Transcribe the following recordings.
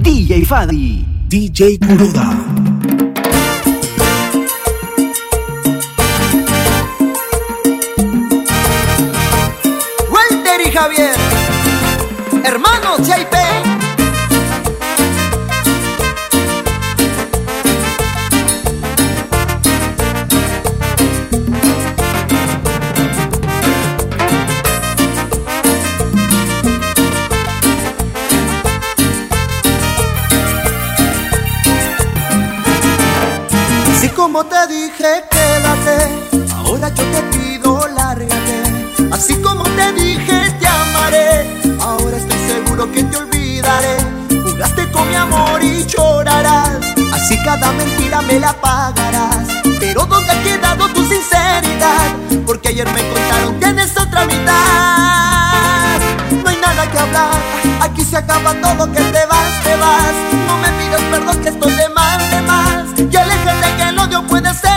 DJ Fadi. DJ Kuroda. Si cada mentira me la pagarás. Pero ¿dónde ha quedado tu sinceridad? Porque ayer me contaron que eres otra mitad No hay nada que hablar. Aquí se acaba todo que te vas, te vas. No me pidas perdón que estoy de más, de más. Y aléjate que el odio puede ser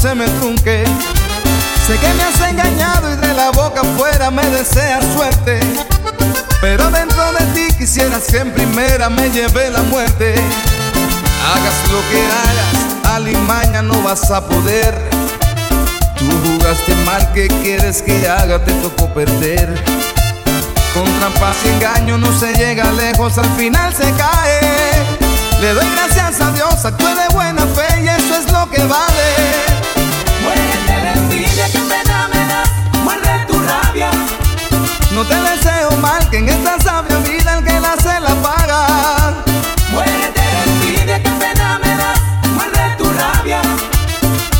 se me trunque. Sé que me has engañado y de la boca afuera me deseas suerte. Pero dentro de ti quisieras que en primera me lleve la muerte. Hagas lo que hagas, al y mañana no vas a poder. Tú jugaste mal, ¿qué quieres que haga? Te tocó perder. Con trampas y engaño no se llega lejos, al final se cae. Le doy gracias a Dios, actué de buena fe y eso es lo que vale. Que pena me das, muerde tu rabia. No te deseo mal, que en esta sabia vida el que la hace la paga. Muérete envidia, que pena me das, muerde tu rabia.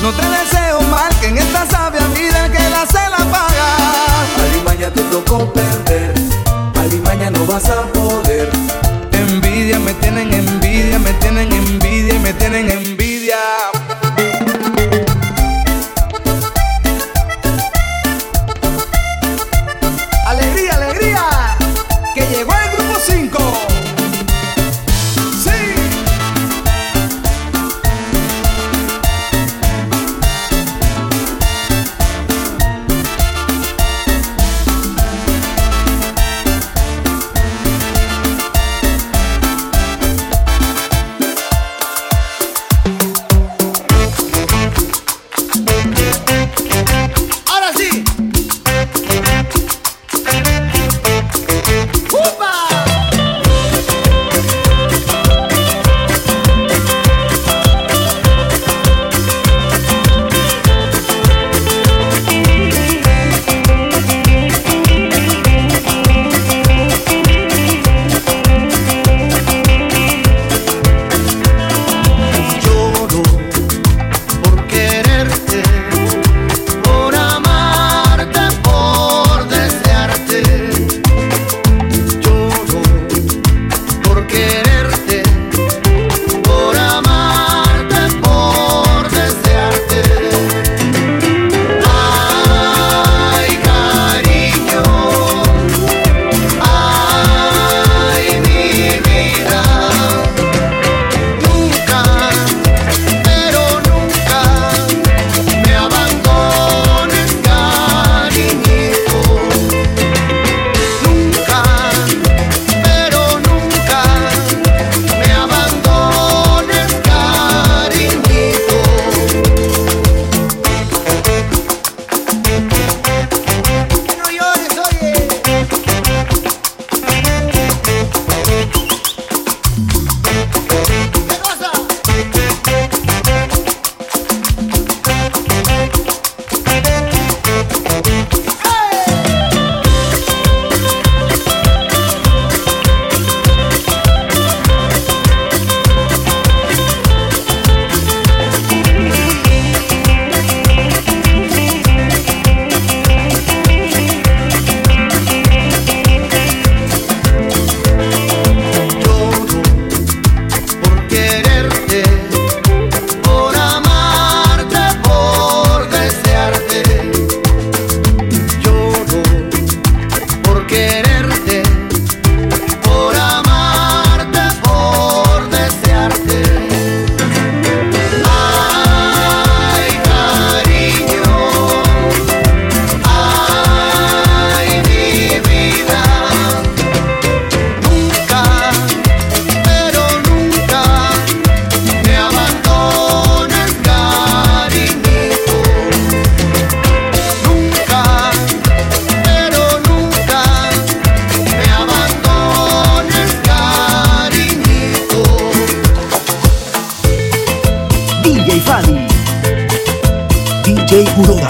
No te deseo mal, que en esta sabia vida el que la hace la paga. Alimaña te tocó perder, Alimaña no vas a poder. Envidia, me tienen envidia, me tienen envidia y me tienen envidia. DJ Burona. Y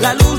la luz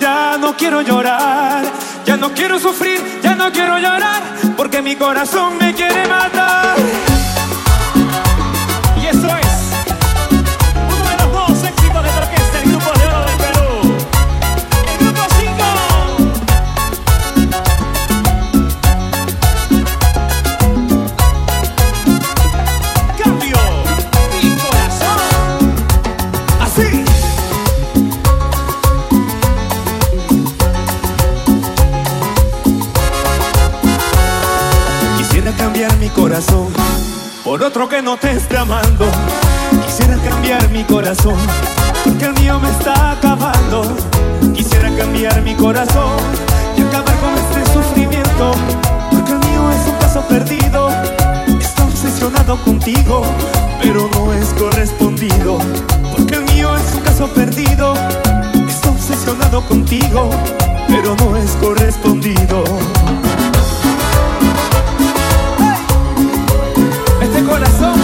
ya no quiero llorar, ya no quiero sufrir, ya no quiero llorar, porque mi corazón me quiere matar. Otro que no te esté amando. Quisiera cambiar mi corazón porque el mío me está acabando. Quisiera cambiar mi corazón y acabar con este sufrimiento porque el mío es un caso perdido. Está obsesionado contigo, pero no es correspondido. Porque el mío es un caso perdido. Está obsesionado contigo, pero no es correspondido. Corazón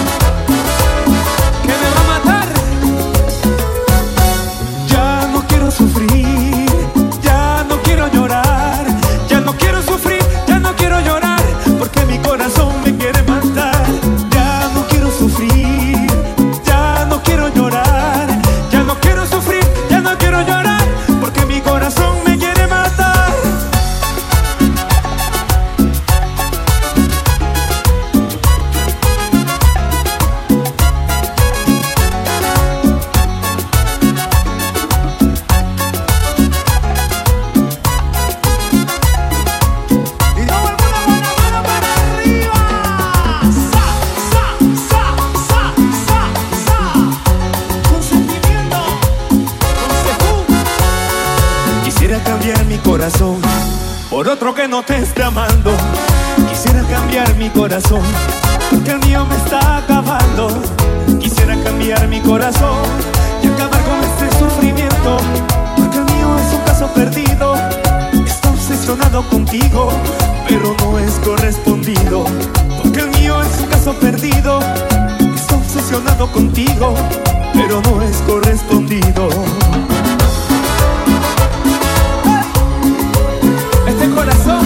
cambiar mi corazón por otro que no te esté amando. Quisiera cambiar mi corazón porque el mío me está acabando. Quisiera cambiar mi corazón y acabar con este sufrimiento porque el mío es un caso perdido. Está obsesionado contigo, pero no es correspondido. Porque el mío es un caso perdido. Está obsesionado contigo, pero no es correspondido. Corazón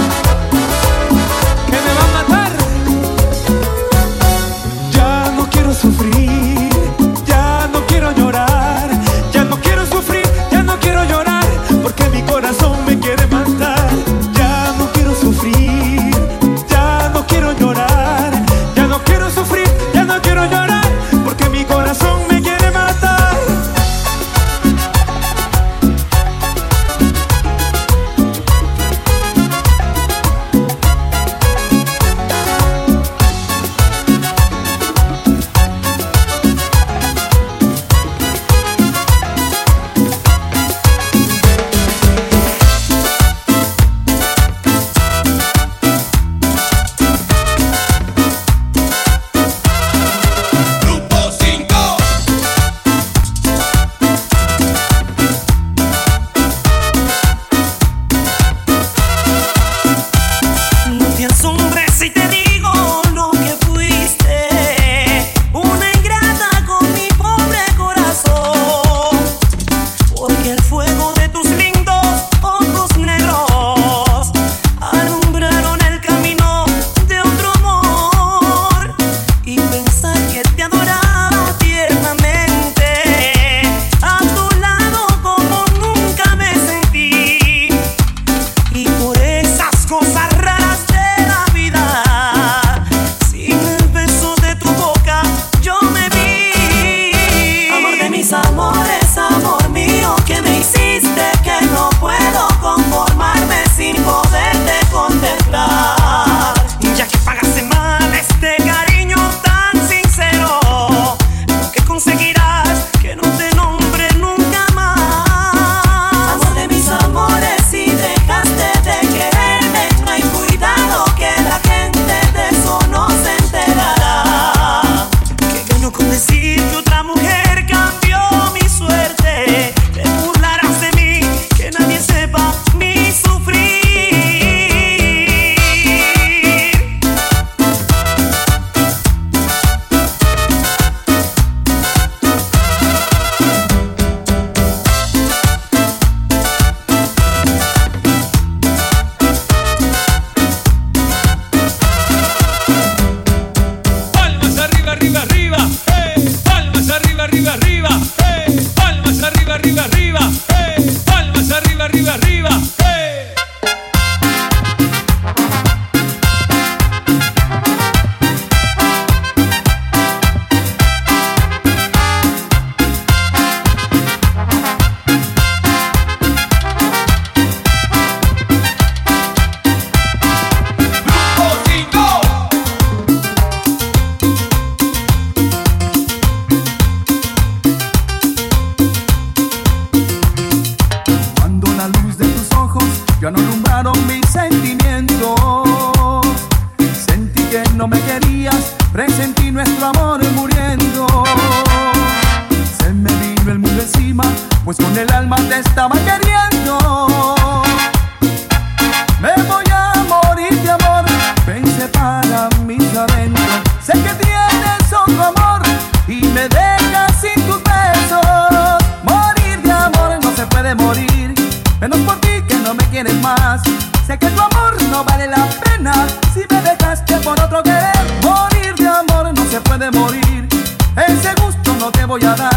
morir, ese gusto no te voy a dar.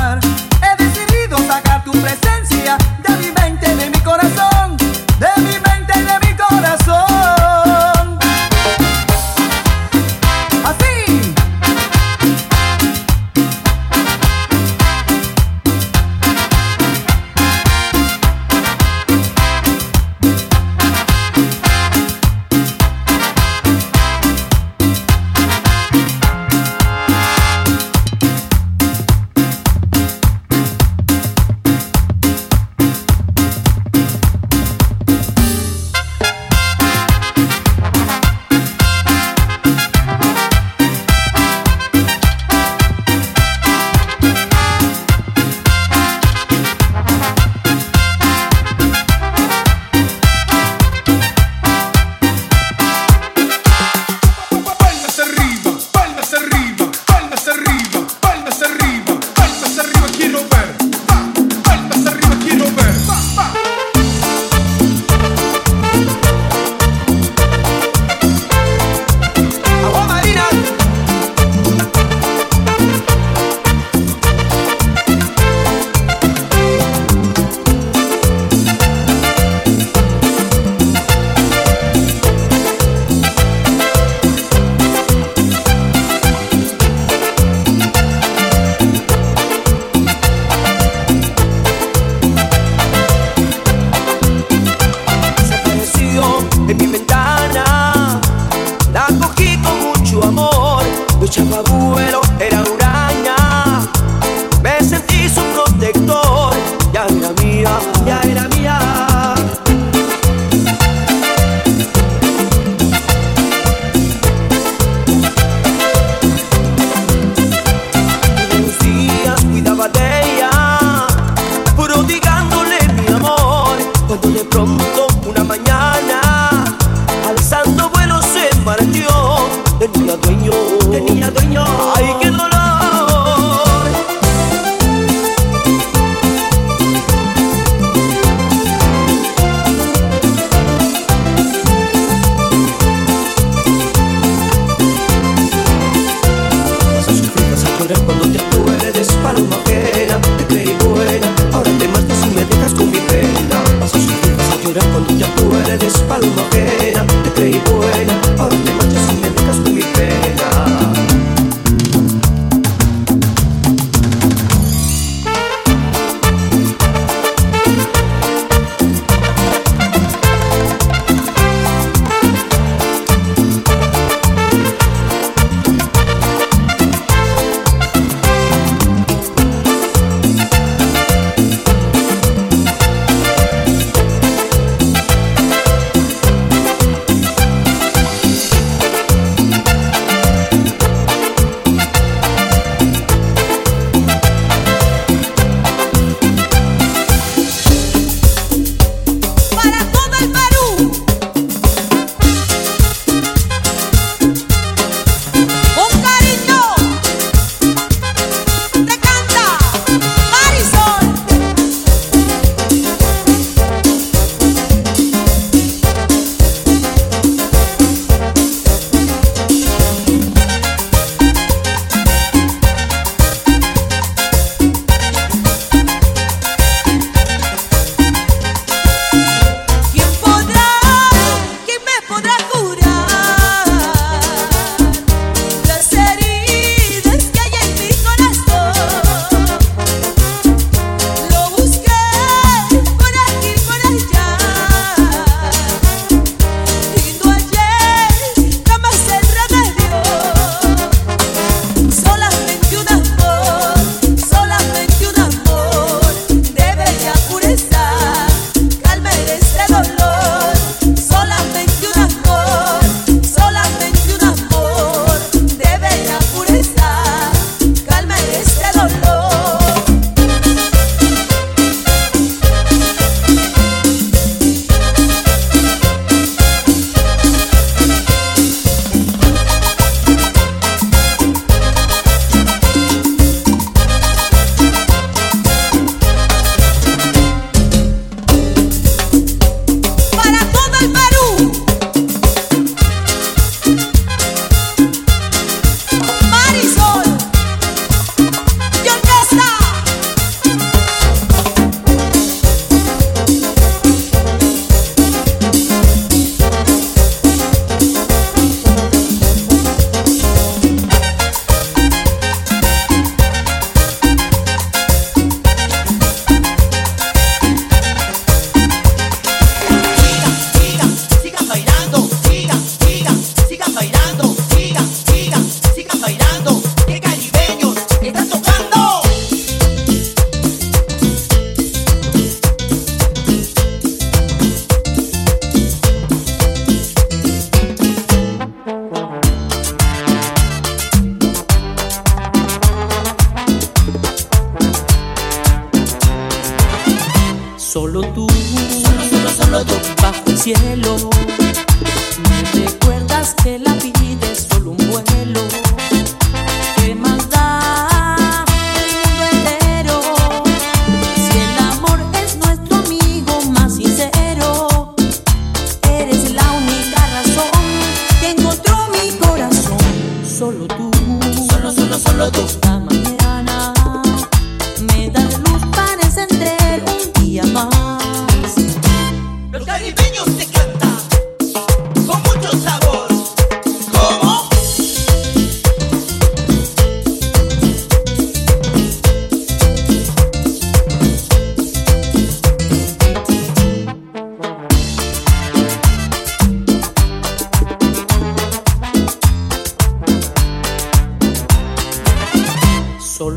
tenía dueño, tenía dueño.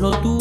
Solo tú,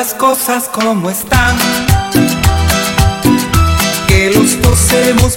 las cosas como están. Que los dos hemos.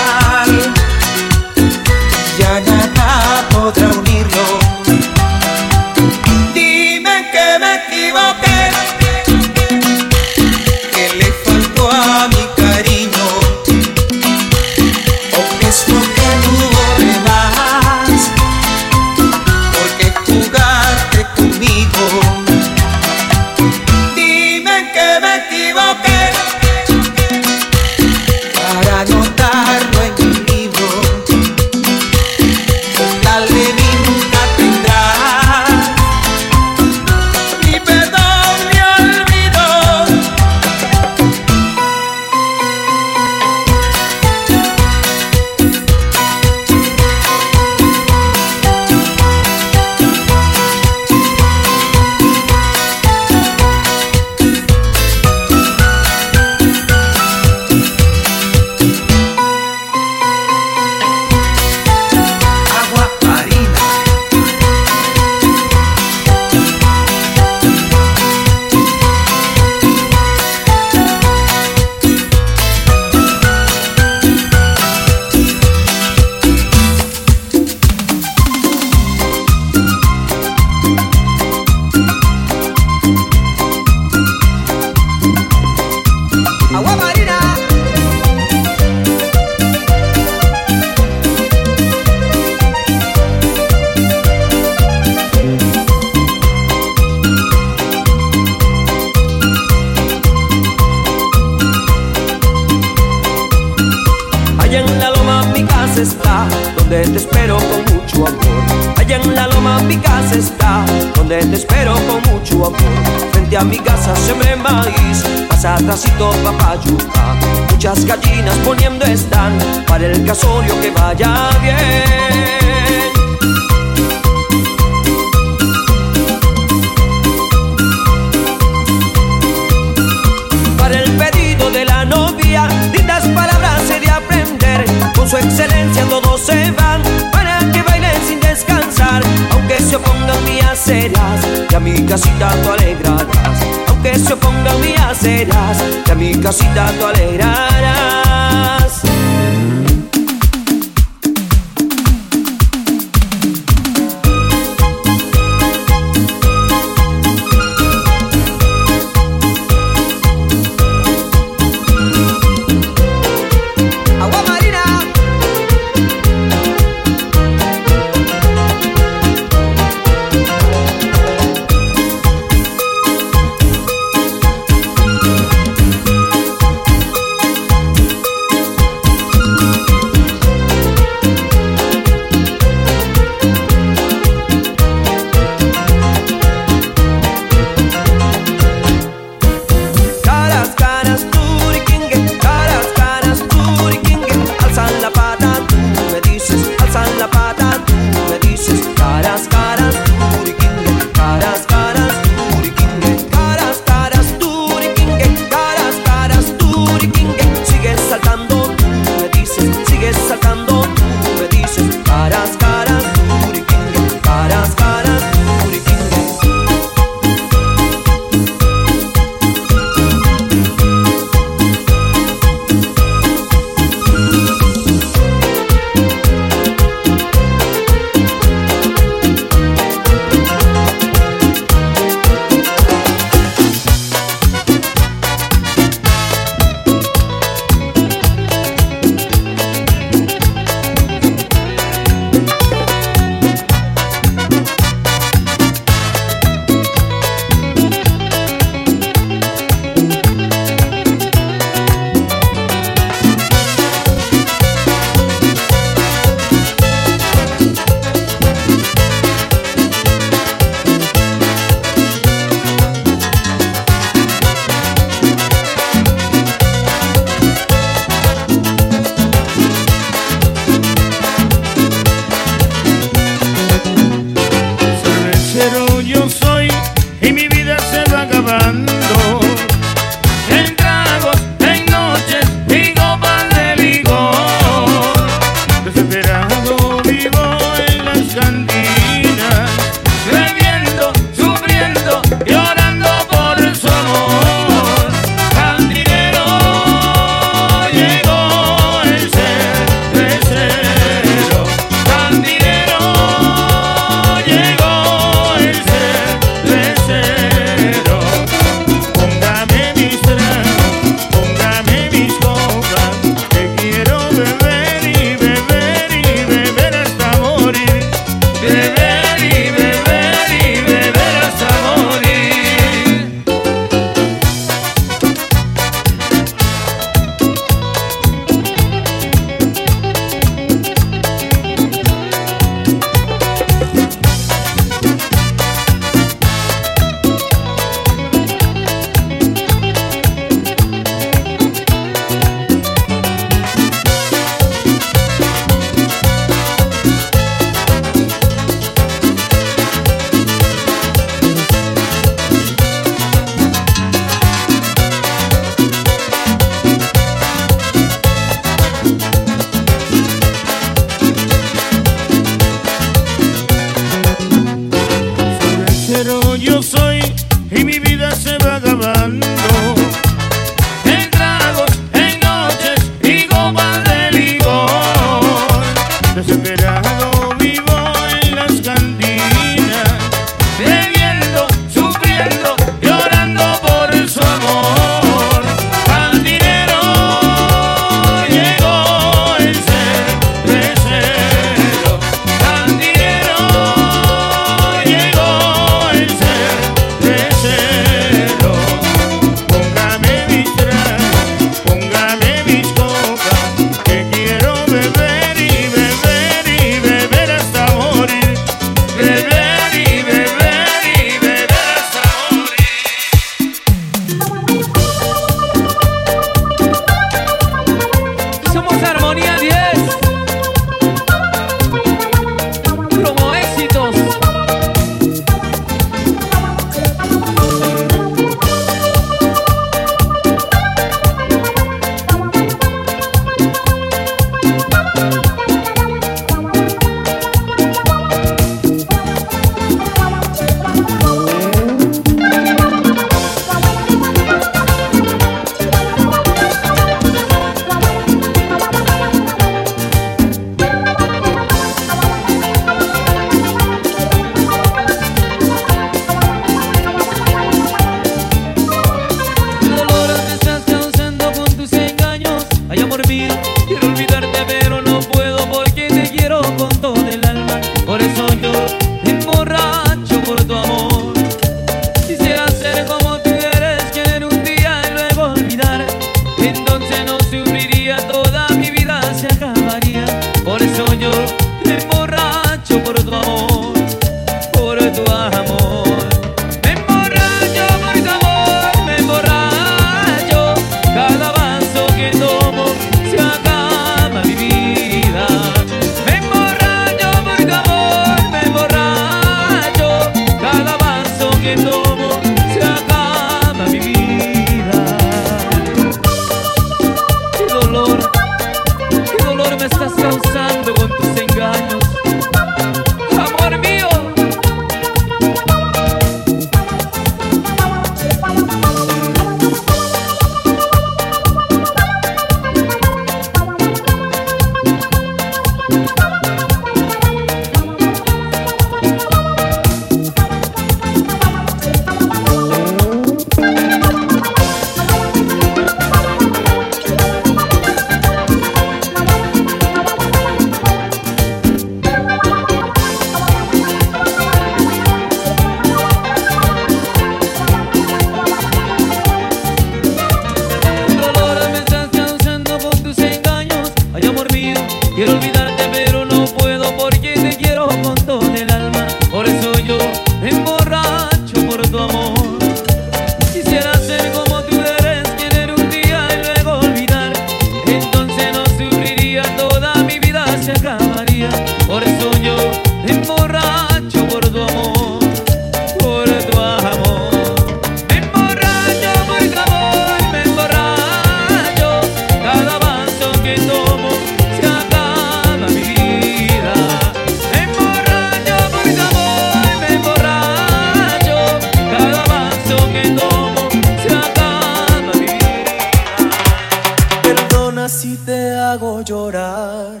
si te hago llorar.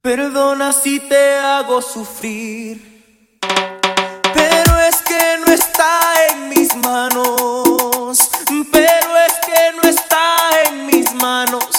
Perdona si te hago sufrir. Pero es que no está en mis manos. Pero es que no está en mis manos.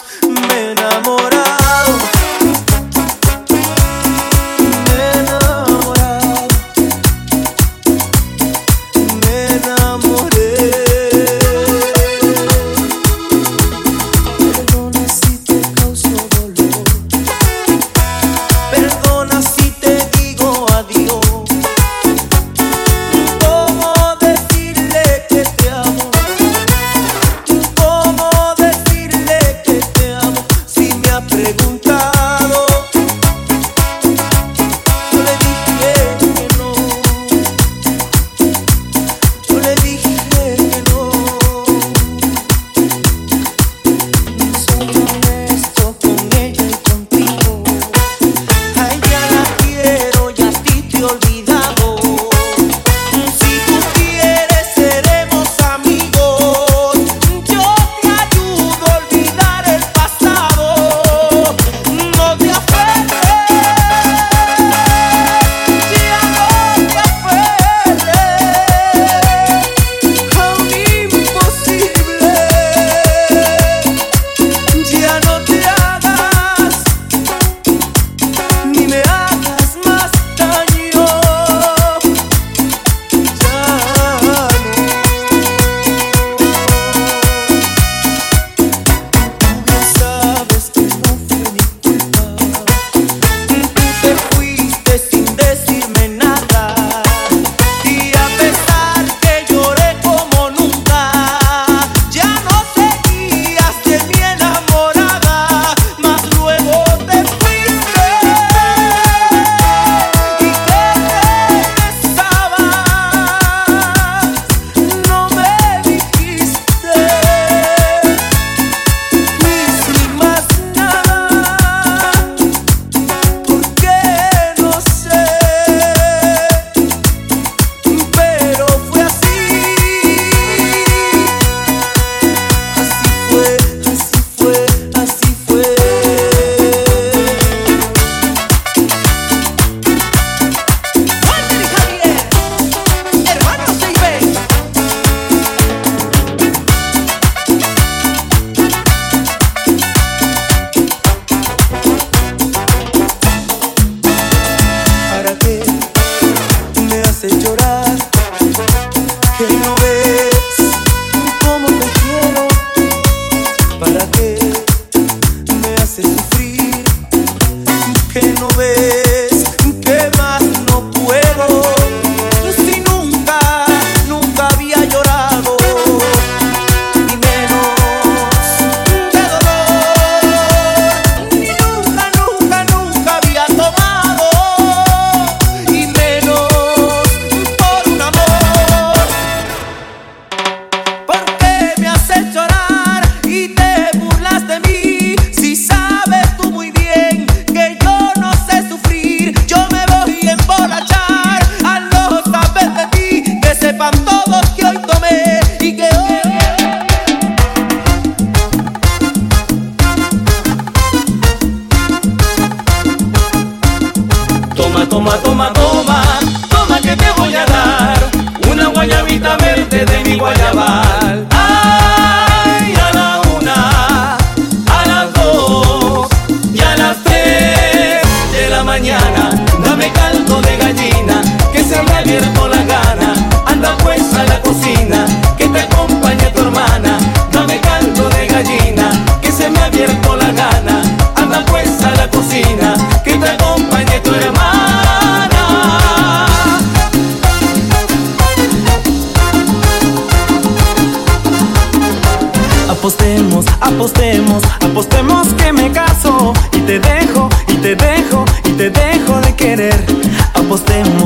apostemos, apostemos que me caso y te dejo, y te dejo, y te dejo de querer. Apostemos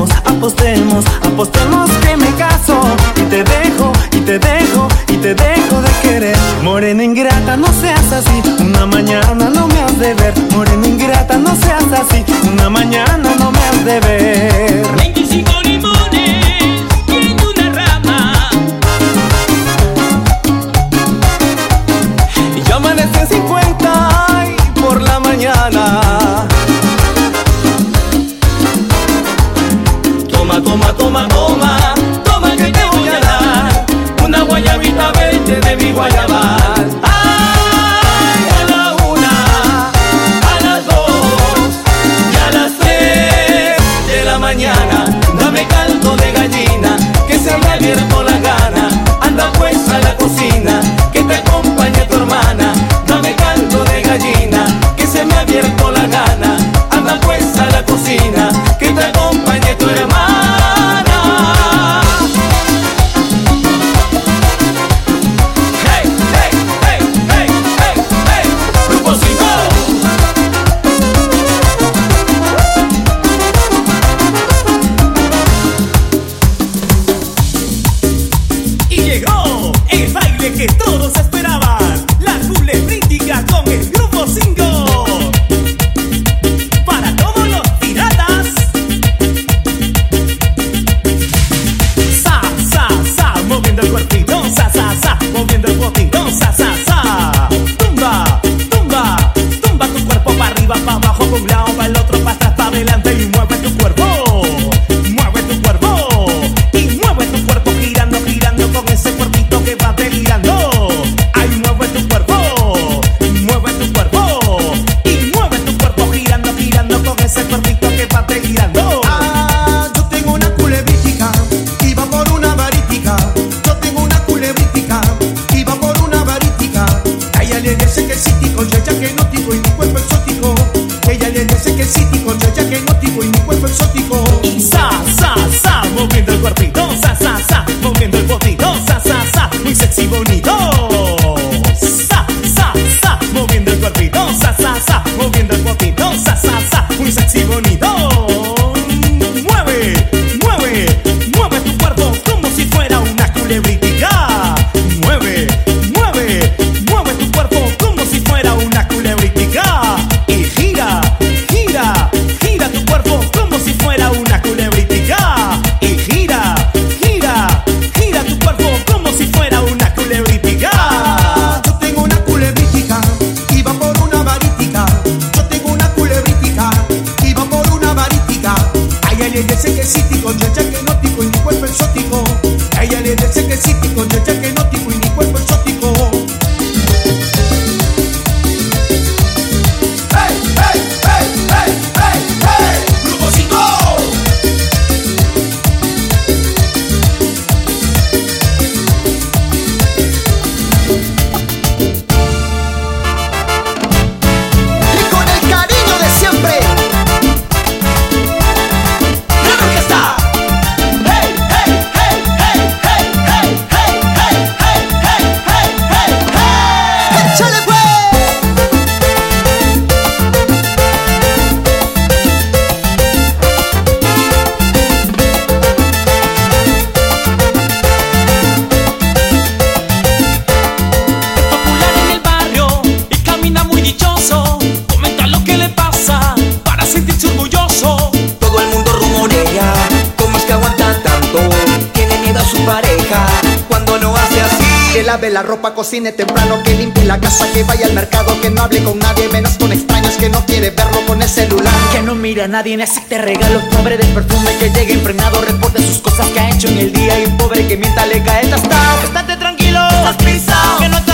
mira a nadie, necesite regalos, pobre del perfume que llegue impregnado, reporte sus cosas que ha hecho en el día y pobre que mienta le cae tastado. Estate tranquilo, Estás pisado. que no está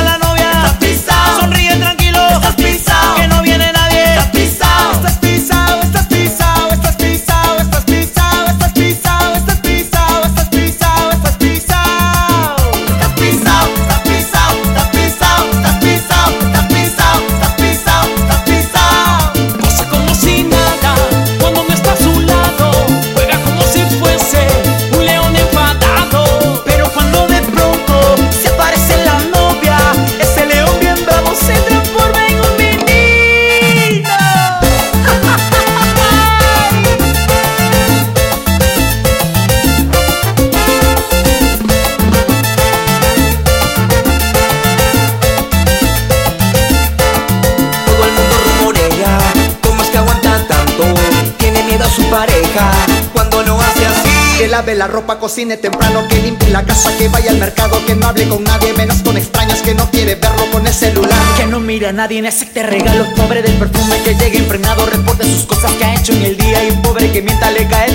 lave la ropa, cocine temprano, que limpie la casa, que vaya al mercado, que no hable con nadie, menos con extraños, que no quiere verlo con el celular. Que no mira a nadie, necesite regalos, pobre del perfume que llegue impregnado, reporte sus cosas que ha hecho en el día y pobre que mienta le cae